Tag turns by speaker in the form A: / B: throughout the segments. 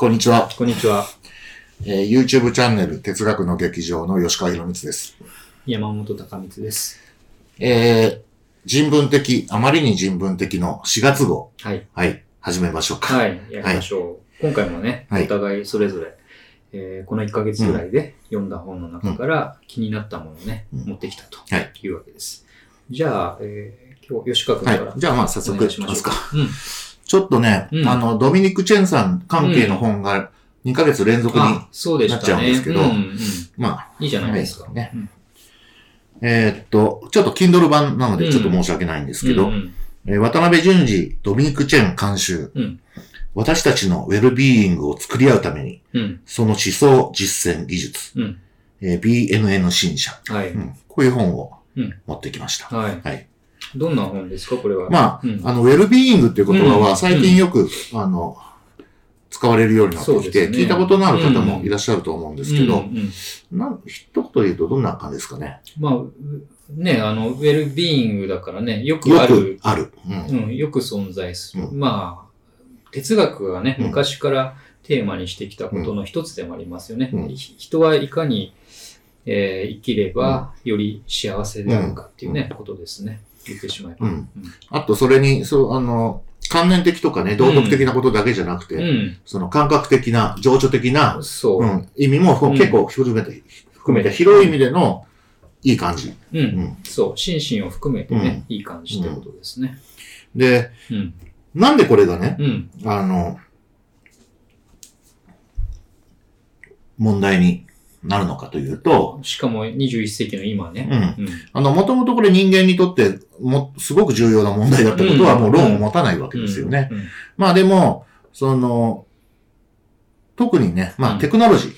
A: こんにちは。
B: こんにちは。
A: えー YouTube チャンネル哲学の劇場の吉川博光です。
B: 山本隆光です。
A: えー人文的、あまりに人文的の4月号。
B: はい。
A: はい。始めましょうか。
B: はい。やりましょう。今回もね、
A: はい
B: お互いそれぞれ、えーこの1ヶ月ぐらいで読んだ本の中から気になったものをね、
A: うん
B: 持ってきたと
A: はい
B: いうわけです。じゃあ、えー今日、吉川君から、
A: はい。じゃあまあ早
B: お
A: 速
B: い
A: きますか。
B: うん。
A: ちょっとね、
B: うん
A: あの、ドミニク・チェンさん関係の本が2ヶ月連続に、
B: あ、そうでしたね。
A: なっちゃうんですけど
B: うんうん
A: まあ、
B: いいじゃないですか。
A: はいね
B: うん
A: えーっと、ちょっと Kindle 版なのでちょっと申し訳ないんですけど、
B: うんうん
A: えー渡辺淳二、ドミニク・チェン監修、
B: うん
A: 私たちのウェルビーイングを作り合うために、
B: うん。
A: その思想、実践、技術、
B: うん。
A: えー BNN 新社、
B: はい。
A: うん、こういう本を
B: うん
A: 持ってきました。
B: はい。
A: はい。
B: どんな本ですか、これは？
A: まあ、
B: うん
A: あの、ウェルビーイングっていう言葉
B: うん
A: は最近よく、あの、使われるようになってきて、
B: ね
A: 聞いたことのある方もいらっしゃると思うんですけど、
B: うんうん
A: なん一言で言うとどんな感じですかね？
B: まあ、うね、あの、ウェルビーイングだからね、よく
A: よく
B: ある、
A: ある。うん。
B: うん、よく存在する。
A: う
B: まあ、哲学がね、
A: うん
B: 昔からテーマにしてきたことの一つでもありますよね。人はいかに、えー生きればより幸せであるかっていうね、ことですね。言ってしまえば。
A: うんあと、それに、そう、あの、観念的とかね、道徳的なことだけじゃなくて、
B: うん。
A: その感覚的な、情緒的な
B: うん、そうう。
A: ん、意味も
B: うん
A: 結構含めて、含めて広い意味でのいい感じ。
B: うん。
A: うん
B: そう。心身を含めてね、いい感じってことですね。
A: で、
B: うん。
A: なんでこれがね、
B: うん。
A: あの、問題になるのかというと、
B: しかも21世紀の今ね。
A: うん。
B: うん。
A: あの、もともとこれ人間にとっても、すごく重要な問題だったことは
B: うん
A: もう論を持たないわけですよね。
B: うん。
A: まあでも、その、特にね、ま
B: うん
A: あテクノロジー、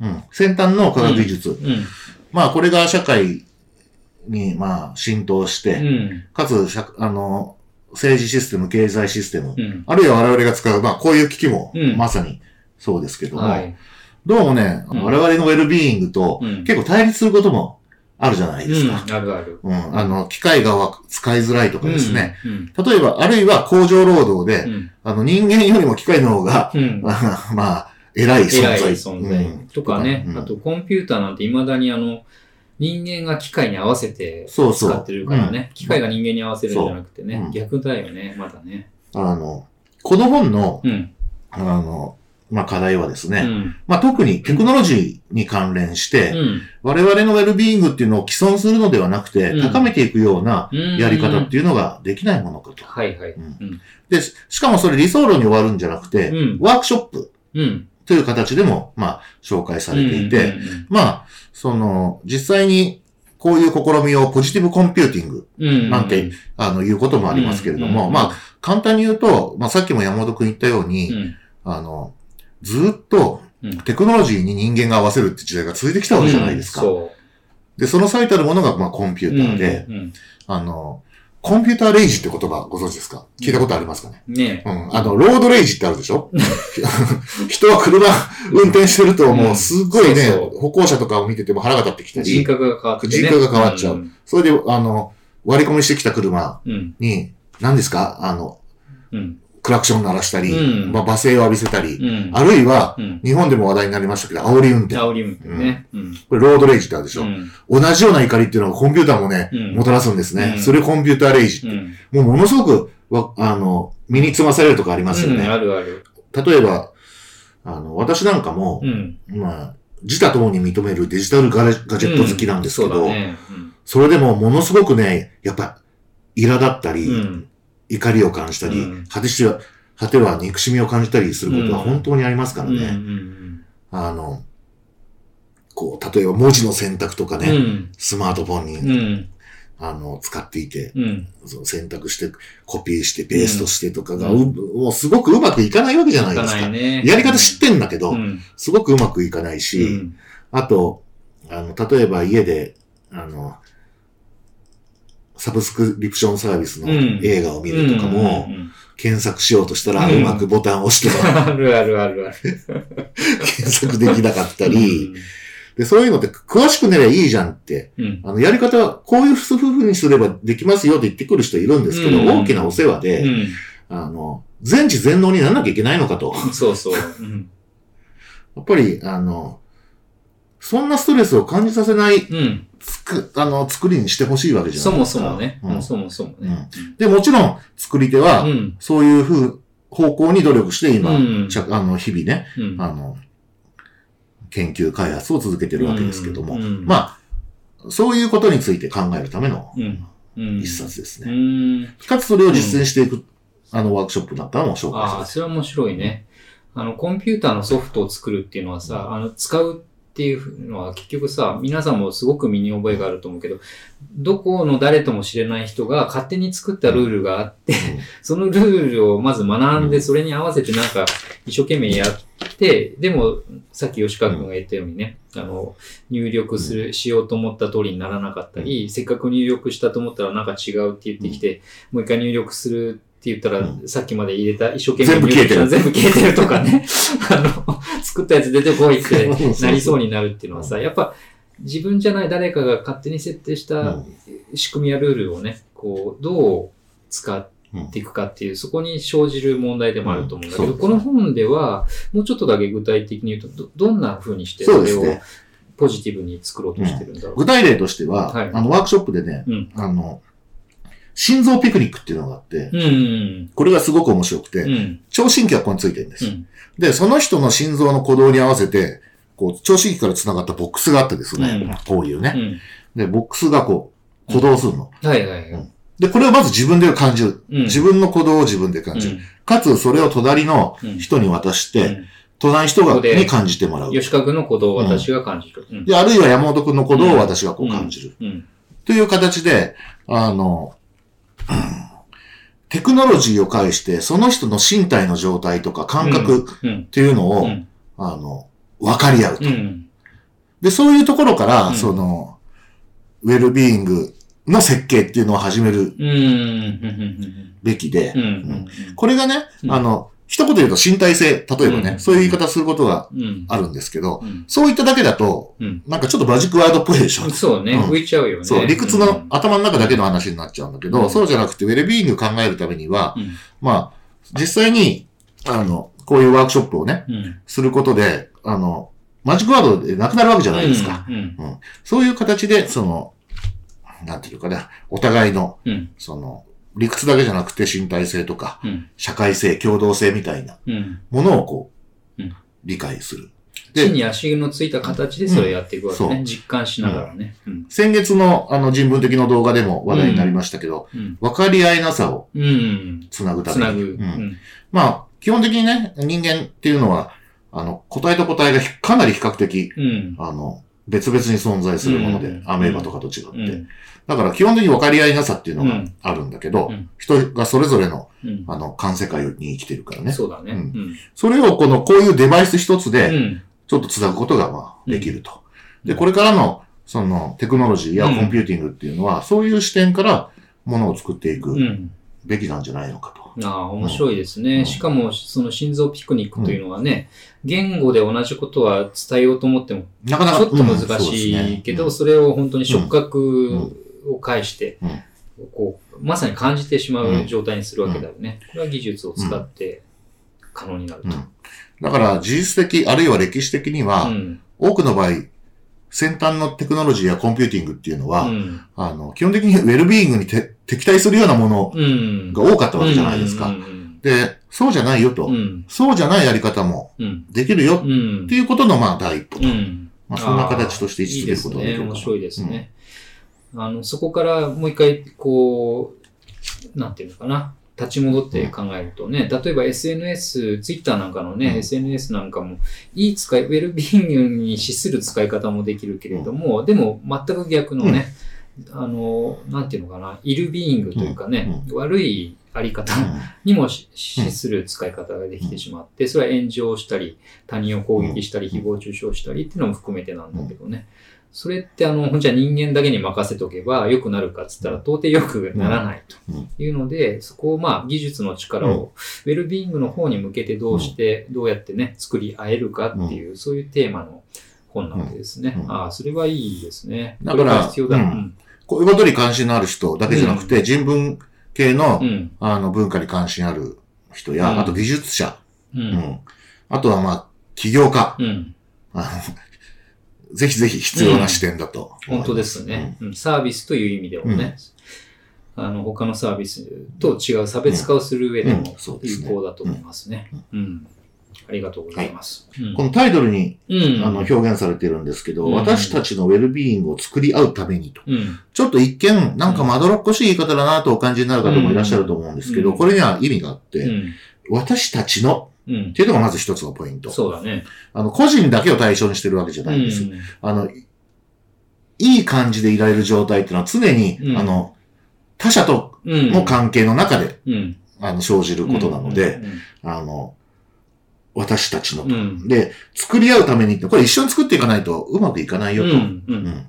A: うん、先端の科学技術、
B: うん。
A: まあこれが社会にまあ浸透して、
B: うん。
A: かつ、社あの、政治システム、経済システム、
B: うん。
A: あるいは我々が使う、まあこういう機器も
B: うん
A: まさにそうですけども、
B: はい。
A: どうもね、
B: うん
A: 我々のウェルビーイングと
B: うん。
A: 結構対立することもあるじゃないですか。
B: うん、あるある。
A: うん。あの、機械がわ使いづらいとかですね。
B: うん。
A: 例えば、あるいは工場労働で、
B: うん。
A: あの、人間よりも機械の方が、
B: うん。
A: まあ、偉い存
B: 偉
A: 在。
B: い存在
A: うん
B: とかね、
A: うん
B: あとコンピューターなんて未だにあの、人間が機械に合わせて
A: そうそう
B: 使ってるからね。機械が人間に合わせるんじゃなくてね、
A: そううん
B: 逆だよね、まだね。
A: あの、この本の、
B: うん。
A: あの、まあ、課題はですね、
B: うん。
A: まあ、特にテクノロジーに関連して、
B: うん。
A: 我々のウェルビーイングっていうのを既存するのではなくて、
B: うん
A: 高めていくような
B: うん。
A: やり方っていうのができないものかと。
B: はいはい。
A: で、ししかもそれ理想論に終わるんじゃなくて、
B: うん
A: ワークショップ
B: うん。
A: という形でも、まあ、紹介されていて、
B: うん
A: まあ、その、実際にこういう試みをポジティブコンピューティング、
B: うんうん。
A: なんてあの、いうこともありますけれども、
B: うん
A: まあ、簡単に言うと、まあ、さっきも山本くん言ったように、
B: うん。
A: あの、ずっと
B: うん
A: テクノロジーに人間が合わせるって時代が続いてきたわけじゃないですか。
B: うんそ
A: で、その最たるものが、まあ、コンピ
B: う。
A: ューターで、
B: うん
A: あの、コンピューターレイジって言葉ご存知ですか？聞いたことありますかね？
B: うん。ね
A: うん。あの、ロードレイジってあるでしょ？人は車運転してるともうすごいね、
B: うんそうそ
A: 歩行者とかを見てても腹が立ってきたり、
B: 人格が変わってね。
A: 人格が変わっちゃう
B: うん。
A: それで、あの、割り込みしてきた車
B: うん。
A: に、何ですか？あの、
B: うん。
A: クラクション鳴らしたり、
B: うん
A: まあ、罵声を浴びせたり、
B: うん。
A: あるいは、
B: うん。
A: 日本でも話題になりましたけど、煽り運転。
B: 煽り運転ね。うん。
A: これロードレイジってあるでしょ、
B: うん。
A: 同じような怒りっていうのはコンピューターもね、
B: うん
A: もたらすんですね。
B: うん
A: それコンピューターレイジって。
B: うん。
A: もうものすごく、わあの、身につまされるとかありますよ
B: うん
A: ね。
B: あるある。
A: 例えば、あの、私なんかも
B: う、ん。
A: まあ、自他ともに認めるデジタルガジェット好きなんですけど、
B: そ
A: れでもものすごくね、やっぱ、苛だったり。怒りを感じたり、
B: うん
A: 果てしは、果ては憎しみを感じたりすることは
B: うん
A: 本当にありますから
B: うん。う
A: ね。
B: ん。
A: あの、こう、例えば文字の選択とかね、
B: うん。
A: スマートフォンに、
B: うん。
A: あの、使っていて、
B: うん。
A: その選択して、コピーして、ペーストしてとかが、
B: う
A: うんもうすごくうまくいかないわけじゃないですか。
B: ないね。
A: やり方知ってんだけど、
B: うん。
A: すごくうまくいかないし、
B: うん。
A: あと、あの、例えば家で、あの、サブスクリプションサービスの
B: うん
A: 映画を見るとかも、検索しようとしたら、
B: う
A: まくボタンを押しても
B: あるあるあるある。
A: 検索できなかったり、で、そういうのって詳しく寝ればいいじゃんって、
B: うん。
A: あの、やり方はこういうふうにすればできますよって言ってくる人いるんですけど、
B: うん
A: 大きなお世話で、
B: うん。
A: あの、全知全能にならなきゃいけないのかと。
B: そうそう。うん。
A: やっぱり、あの、そんなストレスを感じさせない、
B: うん。
A: つく、あの、作りにしてほしいわけじゃ
B: そも
A: ないですか。
B: そもね。
A: うん
B: そもそもね。
A: で、もちろん、作り手は、
B: うん。
A: そういうふう、方向に努力して今、
B: うん
A: あの、日々ね、
B: うん。
A: あの、研究開発を続けてるわけですけども、
B: うんうん
A: まあ、そういうことについて考えるための
B: うん。うん。
A: 一冊です
B: う
A: ね。
B: ん。
A: かつそれを実践していく、あの、ワークショップなんかも紹介
B: ああ、
A: し
B: それは面白いね。あの、コンピューターのソフトを作るっていうのはさ、あの、使うっていうのは結局さ、皆さんもすごく身に覚えがあると思うけど、どこの誰とも知れない人が勝手に作ったルールがあって、そのルールをまず学んで、
A: うん。
B: それに合わせてなんか一生懸命やって、でも、さっき吉川君が言ったようにね、あの、入力する、しようと思った通りにならなかったり、せっかく入力したと思ったらなんか違うって言ってきて、もう一回入力するって言ったら、
A: う
B: さっきまで入れた、一生懸命
A: 全部消えてる。
B: 全部消えてるとかね、あの、作ったやつ出てこいって なりそうになるっていうのはさ、やっぱ自分じゃない誰かが勝手に設定した仕組みやルールをね、こう、どう使っていくかっていう、そこに生じる問題でもあると思うんだけど、
A: うん。そうです
B: この本では、もうちょっとだけ具体的に言うと、どどんな風にしてそれを。ポジティブに作ろうとしてるんだろう。
A: 具体例としては、
B: はい。
A: あの、ワークショップでね、
B: うん。
A: あの、心臓ピクニックっていうのがあって、
B: うん。
A: これがすごく面白くて、
B: うん。
A: 聴診器がここについてるんです。
B: うん。
A: で、その人の心臓の鼓動に合わせて、こう、聴診器から繋がったボックスがあってですね、こういうね。
B: うん。
A: で、ボックスがこう、鼓動するの。
B: はいはいはい。
A: で、これをまず自分で感じる。
B: うん
A: 自分の鼓動を自分で感じる。かつ、それを隣の
B: うん
A: 人に渡して、
B: うん
A: 隣の人がに感じてもらう。
B: 吉川君の鼓動を私が感じる。うん
A: で、あるいは山本くんの鼓動を私がこう感じる。
B: うん。
A: という形で、あの、テクノロジーを介して、その人の身体の状態とか感覚
B: うん。
A: っていうのを、
B: うん。
A: あの、分かり合うと。
B: うん。
A: で、そういうところから、
B: うん。
A: その、ウェルビーイングの設計っていうのを始める。べきで。これがね、
B: うん。
A: あの、一言で言うと身体性、例えばね、
B: うん
A: そういう言い方することが
B: うん。
A: あるんですけど、
B: うん。
A: そういっただけだと、
B: うん。
A: なんかちょっとマジックワードっぽいでしょ。
B: そうね。
A: うん
B: 浮いちゃうよね。
A: そう、理屈の頭の中だけの話になっちゃうんだけど、
B: うん
A: そうじゃなくて、ウェルビーイング考えるためには、
B: うん。
A: まあ、実際に、あの、こういうワークショップをね、
B: うん。
A: することで、あの、マジックワードでなくなるわけじゃないですか。
B: うん。
A: そういう形で、その、なんていうかな、お互いの、
B: うん。
A: その、理屈だけじゃなくて身体性とか、
B: うん。
A: 社会性、共同性みたいな
B: うん。
A: ものをこう、
B: うん
A: 理解する。
B: 地に足のついた形でそれをやっていくわけ
A: うん。
B: 実感しながらね。うん。
A: 先月のあの人文的の動画でも話題になりましたけど、
B: うん。
A: 分かり合いなさを
B: うん。
A: つなぐために。
B: う
A: うん
B: ん。
A: まあ、基本的にね、人間っていうのは、あの、個体と個体がひかなり比較的、
B: うん。
A: あの、別々に存在するもので、
B: うん
A: アメーバとかと違って。
B: うん。
A: だから基本的に分かり合いなさっていうのが
B: うん
A: あるんだけど、
B: うん
A: 人がそれぞれの、
B: うん。
A: あの、環世界に生きてるからね。
B: そうだね。うん。
A: それをこの、こういうデバイス一つ
B: う
A: で、
B: ん。
A: ちょっと繋ぐことが、まあ、できると。
B: うん
A: で、これからの、その、テクノロジーや
B: うん
A: コンピューティングっていうのは、そういう視点から、ものを作っていく
B: うん。
A: べきなんじゃないのかと。
B: ああ、面白いです
A: うん
B: ね。しかも、その心臓ピクニックというのはね、言語で同じことは伝えようと思っても、
A: なかなか、
B: ちょっと難しい
A: ね
B: けど、
A: うん
B: それを本当に触覚を介して
A: うん、
B: こう、まさに感じてしまう状態にするわけだよね。これは技術を使って可能になると。
A: うんだから、事実的、あるいは歴史的には、
B: うん。
A: 多くの場合、先端のテクノロジーやコンピューティングっていうのは、
B: うん。
A: あの、基本的にウェルビーイングにて敵対するようなもの
B: うん。
A: が多かったわけじゃないですか。
B: うん。
A: で、そうじゃないよと。
B: うん。
A: そうじゃないやり方も
B: うん。
A: できるよ
B: うん
A: っていうことの、まあ、第一歩と。
B: うん。
A: まあ、そんな形として位置づけることが
B: いいですね。面白いですね。あの、そこからもう一回、こう、なんていうのかな。立ち戻って考えるとね、例えば SNS、Twitter なんかのね、
A: うん
B: SNS なんかも、いい使い、ウェルビーイングに資する使い方もできるけれども、でも全く逆のね、あの、なんていうのかな、イルビーイングというかね、悪いあり方にもし資する使い方ができてしまって、それは炎上したり、他人を攻撃したり、誹謗中傷したりっていうのも含めてなんだけどね。それってあの、じゃあ人間だけに任せとけば良くなるかっつったら到底良くならないというので、そこをまあ技術の力をウェルビーイングの方に向けてどうして、どうやってね、作り合えるかっていう、そういうテーマの本なわけですね。
A: うん
B: ああ、それはいいですね。
A: だから
B: 必要だ。
A: う
B: うんん。
A: こういうことに関心のある人だけじゃなくて、人文系の
B: う、ん。
A: あの、文化に関心ある人や、
B: うん
A: あと技術者、
B: う。
A: うんんあとはまあ、起業家、
B: うん。
A: あの、ぜひぜひ必要な視点だと
B: 本当ですね、うん。サービスという意味でもね、あの、他のサービスと違う差別化をする上で
A: うん
B: も有効だと思いますね。うん。ありがとうございます。うん
A: このタイトルに、
B: うん。
A: あの表現されてるんですけど、
B: うん
A: 私たちのウェルビーイングを作り合うためにと。
B: うん。
A: ちょっと一見、なんかまどろっこしい言い方だなとお感じになる方もいらっしゃると思うんですけど、
B: うん
A: これには意味があって、
B: うん。
A: 私たちの
B: うん
A: っ。ていうのがまず一つのポイント。
B: そうだね。
A: あの、個人だけを対象にしてるわけじゃないんです。
B: うん
A: あの、いいい感じでいられる状態っていうのは常に、
B: うん
A: あの、他者と
B: うん。
A: の関係の中で、
B: うん。
A: あの、生じることなので、
B: うん、
A: あの、私たちのと。
B: うん。
A: で、作り合うためにって、これ一緒に作っていかないとうまくいかないよと。
B: うん。う。
A: うんん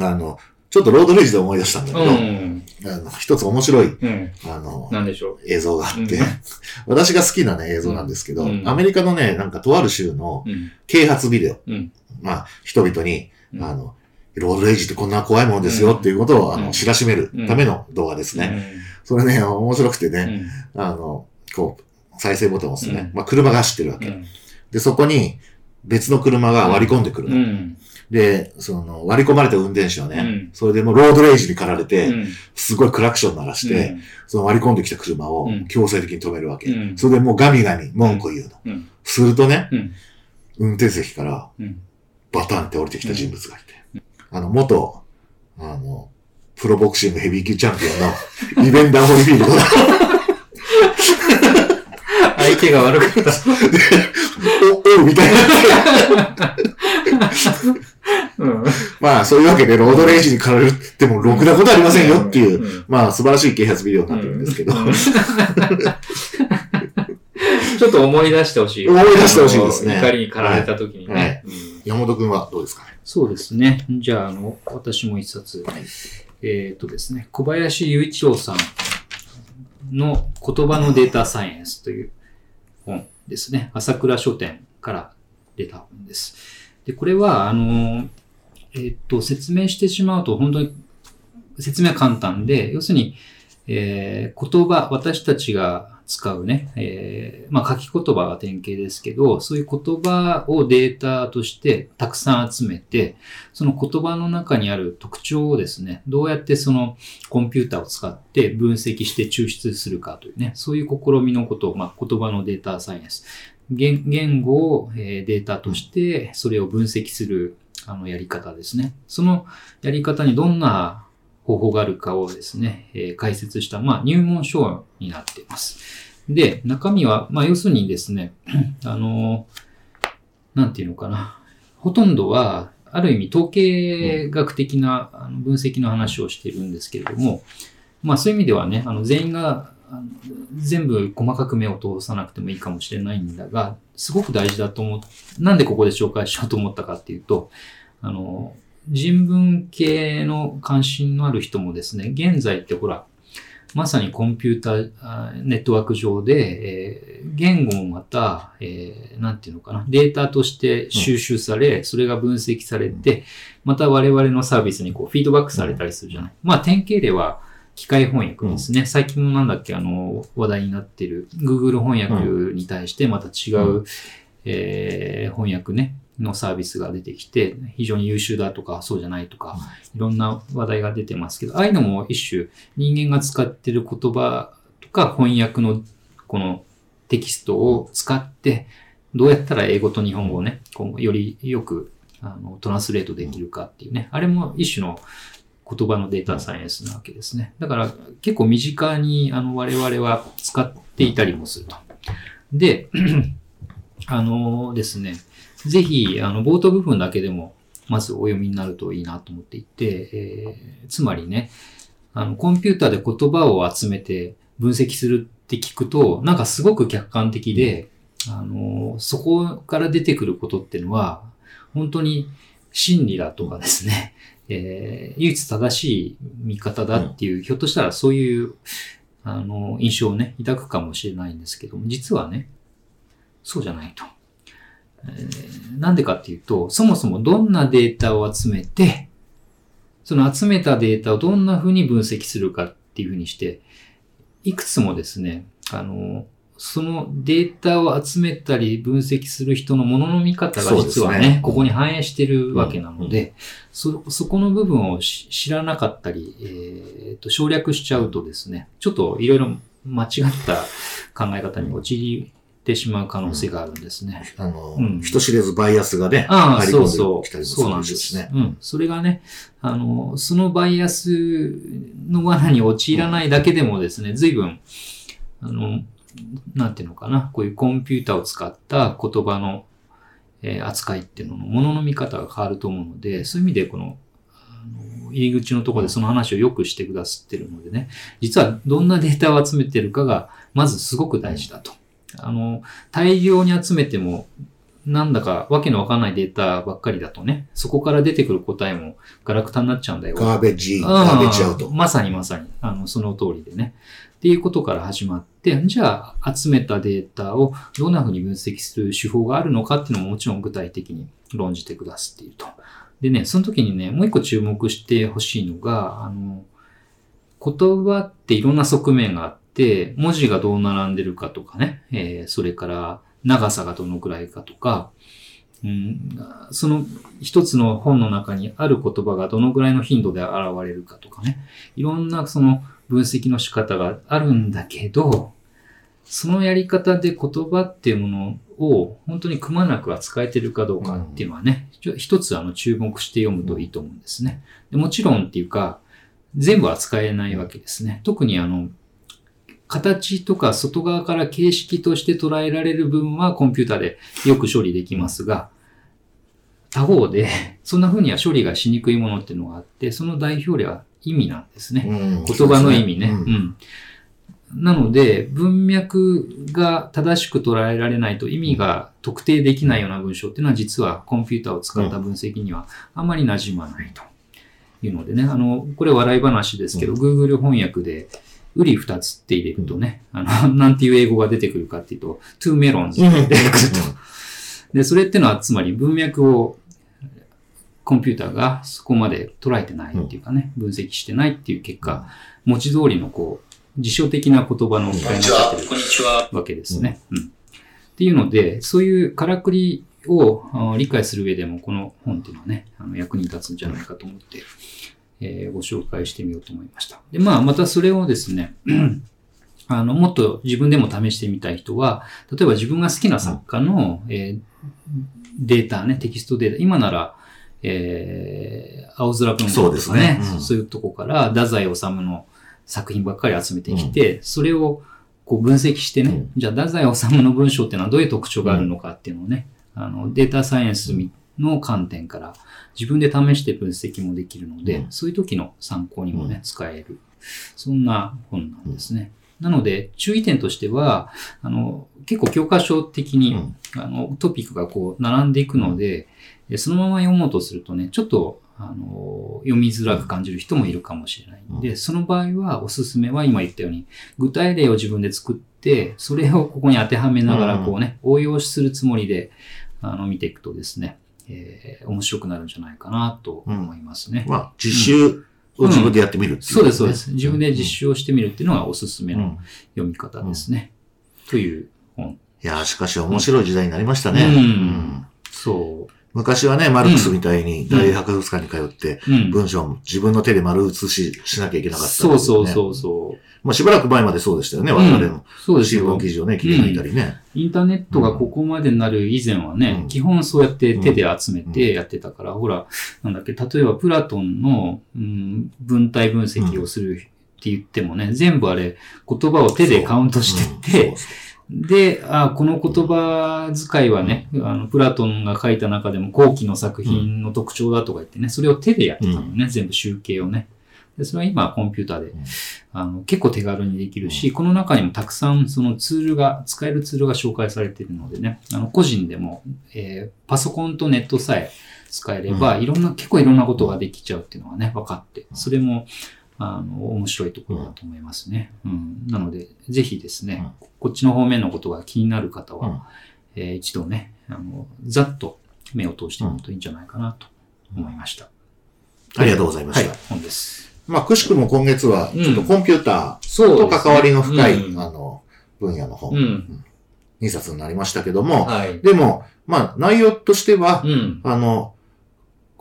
A: あの、ちょっとロードレイジで思い出したんだけど、
B: うん。
A: あの一つ面白い、
B: うん。
A: あの、
B: なんでしょ
A: 映像があって、
B: うん
A: 私が好きなね、映像なんですけど、
B: うん
A: アメリカのね、なんかとある州の。啓発ビデオ。
B: うん
A: まあ、人々に、
B: うん
A: あの、ロードレイジってこんな怖いものですよっていうことを、あ
B: うん
A: の、知らしめるための動画ですね。
B: ね。
A: それね、面白くて
B: う
A: ね、
B: ん。
A: あの、こう、再生ボタンを押すとね、
B: うん
A: まあ、車が走ってるわけ。
B: うん。
A: で、そこに別の車が割り込んでくるの。
B: うん。
A: で、その、割り込まれた運転手はね、
B: うん
A: それでもうロードレイジに駆られて、
B: うん。
A: すごいクラクション鳴らして、その割り込んできた車を
B: うん
A: 強制的に止めるわけ。
B: うん
A: それでもうガミガミ文句を言うの。
B: うん。
A: するとね、
B: うん。
A: 運転席から
B: うん。
A: バタンって降りてきた人物がいて、あの、元、あの、プロボクシングヘビー級チャンピオンのイベンダー・ホリフィールドが、
B: 相手が悪かった。
A: お、おうみたいな。
B: うん。
A: まあ、そういうわけで、ロードレイジに駆られても、ろくなことありませんよっていう、
B: うん。
A: まあ、素晴らしい啓発ビデオになってるんですけど、
B: うんちょっと思い出してほしい。
A: 思い出してほしいですね
B: 怒りに駆られた時にね。
A: はい
B: うん
A: 山本くんはどうですか？ね
B: そうですね。じゃあ、あの、私も一冊。えっ、とですね、小林雄一郎さんの言葉のデータサイエンスという本ですね。朝倉書店から出た本です。で、これは、あの、えっ、と、説明してしまうと、本当に説明は簡単で、要するに、えー言葉、私たちが使うね、えーまあ書き言葉が典型ですけど、そういう言葉をデータとしてたくさん集めて、その言葉の中にある特徴をですね、どうやってそのコンピューターを使って分析して抽出するかというね、そういう試みのことを、まあ、言葉のデータサイエンス。言言語を、えーデータとしてそれを分析するあのやり方ですね。そのやり方にどんな方法があるかをですね、えー解説した、まあ、入門書になっています。で、中身は、まあ、要するにですね、あの、なんていうのかな。ほとんどは、ある意味統計学的な分析の話をしているんですけれども、まあそういう意味ではね、あの全員が全部細かく目を通さなくてもいいかもしれないんだが、すごく大事だと思う。なんでここで紹介しようと思ったかっていうと、あの、人文系の関心のある人もですね、現在ってほら、まさにコンピューターネットワーク上で、えー言語もまた、えーなんていうのかな、データとして収集され、それが分析されて、また我々のサービスにこうフィードバックされたりするじゃない。まあ典型例は機械翻訳ですね。最近もなんだっけ、あの、話題になってる Google 翻訳に対してまた違う、
A: う
B: えー翻訳ね、のサービスが出てきて、非常に優秀だとか、そうじゃないとか、いろんな話題が出てますけど、ああいうのも一種人間が使ってる言葉とか翻訳のこのテキストを使って、どうやったら英語と日本語をね、こうよりよくあのトランスレートできるかっていうね、あれも一種の言葉のデータサイエンスなわけですね。だから結構身近にあの我々は使っていたりもすると。で、あのですね、ぜひ、あの、冒頭部分だけでも、まずお読みになるといいなと思っていて、えーつまりね、あの、コンピューターで言葉を集めて分析するって聞くと、なんかすごく客観的で、あの、そこから出てくることっていうのは、本当に真理だとかですね、えー唯一正しい見方だっていう、ひょっとしたらそういう、あの、印象をね、抱くかもしれないんですけども、実はね、そうじゃないと。えーなんでかっていうと、そもそもどんなデータを集めて、その集めたデータをどんな風に分析するかっていう風にして、いくつもですね、あの、そのデータを集めたり分析する人のものの見方が実はね、ここに反映してるわけなので、
A: う
B: そ、そこの部分をし知らなかったり、えーと、省略しちゃうとですね、ちょっといろいろ間違った考え方に陥ってしまう可能性があるんですね。
A: あの、
B: うん
A: 人知れずバイアスがね、
B: ああ、そうそう。
A: きたりもす
B: そうなんで
A: るでしょうしね。。
B: すうん。それがね、あの、そのバイアスの罠に陥らないだけでもですね、随分、あの、なんていうのかな、こういうコンピューターを使った言葉の、えー扱いっていうのの、ものの見方が変わると思うので、そういう意味でこの、あの入り口のところでその話をよくしてくださってるのでね、実はどんなデータを集めてるかが、まずすごく大事だと。あの、大量に集めても、なんだかわけのわかんないデータばっかりだとね、そこから出てくる答えもガラクタになっちゃうんだよ。
A: ガーベッジ、ガーベッジアウト。
B: まさにまさに、あの、その通りでね。っていうことから始まって、じゃあ集めたデータをどんな風に分析する手法があるのかっていうのももちろん具体的に論じてくださっていると。でね、その時にね、もう一個注目してほしいのが、あの、言葉っていろんな側面があって、文字がどう並んでるかとかね、えーそれから長さがどのくらいかとか、うん、その一つの本の中にある言葉がどのくらいの頻度で現れるかとかね、いろんなその分析の仕方があるんだけど、そのやり方で言葉っていうものを本当にくまなく扱えてるかどうかっていうのはね、ちょ一つあの注目して読むといいと思うんですね。でもちろんっていうか、全部扱えないわけですね。特にあの、形とか外側から形式として捉えられる分はコンピューターでよく処理できますが、他方で、そんな風には処理がしにくいものっていうのがあって、その代表例は意味なんですね。
A: うん
B: 言葉の意味ね。
A: そううです
B: ん。なので、文脈が正しく捉えられないと意味が特定できないような文章っていうのは実はコンピューターを使った分析にはあまり馴染まないというのでね、あの、これ笑い話ですけど、
A: う
B: Google 翻訳で、ウリ二つって入れるとね、あの、なんていう英語が出てくるかっていうと、two melons って出てくると。で、それってのはつまり文脈をコンピューターがそこまで捉えてないっていうかね、分析してないっていう結果、文字通りのこう、辞書的な言葉の置き換えになっちゃってる
C: こんにちは。
B: わけですね。うん。っていうので、そういうからくりをあ理解する上でも、この本っていうのはね、あの役に立つんじゃないかと思って、えーご紹介してみようと思いました。で、まあ、またそれをですね、あの、もっと自分でも試してみたい人は、例えば自分が好きな作家の、えーデータね、テキストデータ、今なら、えー、青空文庫とかね、
A: そうですね。うん。
B: そういうとこから、太宰治の作品ばっかり集めてきて、それをこう分析してね、
A: うん。
B: じゃあ太宰治の文章っていうのはどういう特徴があるのかっていうのをね、あの、データサイエンスの観点から自分で試して分析もできるので、
A: うん。
B: そういう時の参考にもね、
A: うん。
B: 使える。そんな本なんですね。なので、注意点としては、あの、結構教科書的に、
A: うん。
B: あの、トピックがこう、並んでいくので、でそのまま読もうとするとね、ちょっと、あの、読みづらく感じる人もいるかもしれないんで、その場合は、おすすめは今言ったように、具体例を自分で作って、それをここに当てはめながら、こうね、応用するつもりで、あの、見ていくとですね、えー面白くなるんじゃないかなと思いますね。
A: まあ、実習を自分でやってみるっていう、
B: そうです、そうです。自分で実習をしてみるっていうのがおすすめ
A: うん。
B: の読み方ですね。という本。
A: いやー、しかし面白い時代になりましたね。
B: うん
A: うん
B: そ
A: 昔はね、マルクスみたいに大博物館に通って、
B: う。うん。
A: 文章も自分の手で丸写ししなきゃいけなかった、
B: そうそうそうそう。
A: まあしばらく前までそうでしたよね、我々も。
B: そうですよ
A: 新聞。記事をね、切り抜いたりね。
B: インターネットがここまでになる以前はね、
A: うん
B: 基本そうやって手で集めてやってたから、ほら、なんだっけ、例えばプラトンの、うん、文体分析をするって言ってもね、全部あれ、言葉を手でカウントしてって、
A: うんそう
B: で、あこの言葉遣いはね、あの、プラトンが書いた中でも後期の作品の特徴だとか言ってね、それを手でやってたのね、全部集計をね。で、それは今コンピューターで、
A: ん。
B: あの、結構手軽にできるし、この中にもたくさんそのツールが、使えるツールが紹介されているのでね、あの、個人でも、えーパソコンとネットさえ使えれば、いろんな、結構いろんなことができちゃうっていうのがね、分かって、それも、あの、面白いところだと思いますね。うん。なので、ぜひですね、こっちの方面のことが気になる方は、
A: うん
B: えー一度ね、あの、ざっと目を通してみるといいんじゃないかなと思いました。
A: ありがとうございました。
B: はい、本です。
A: まあ、くしくも今月は、ちょっとコンピューター
B: そ
A: と関わりの深い、
B: うん
A: あの、分野の本、
B: うん。
A: 2冊になりましたけども、
B: はい。
A: でも、まあ、内容としては、
B: うん。
A: あの、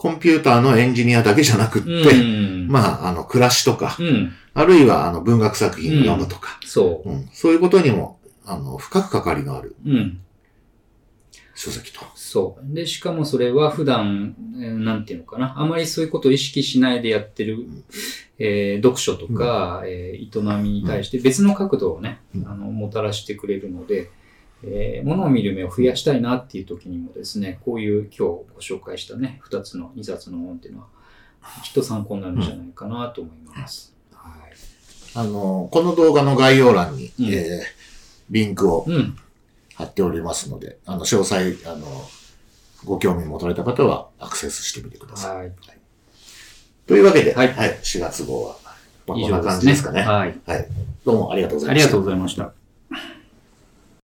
A: コンピューターのエンジニアだけじゃなくって、
B: うん。
A: まあ、あの、暮らしとか、
B: うん。
A: あるいは、あの、文学作品を読むとか、
B: そ
A: うんそういうことにも、あの、深く関わりのある
B: う。うん。
A: 書籍と。
B: そう。で、しかもそれは普段、えーなんていうのかな。あまりそういうことを意識しないでやってる、えー読書とか、えー営みに対して別の角度をね、
A: うん
B: あの、もたらしてくれるので、えー、物を見る目を増やしたいなっていう時にもですね、こういう今日ご紹介したね、二つの、二冊の本っていうのは、きっと参考になるんじゃないかなと思います。はい。
A: あの、この動画の概要欄に、
B: うん
A: えーリンクを
B: うん。
A: 貼っておりますので、あの、詳細、あの、ご興味持たれた方はアクセスしてみてください。
B: はい。
A: というわけで、
B: はい
A: 4月号は、まあ、
B: 以
A: こんな。感じですかね。
B: はい。
A: はい。どうもありがとうございました。
B: ありがとうございました。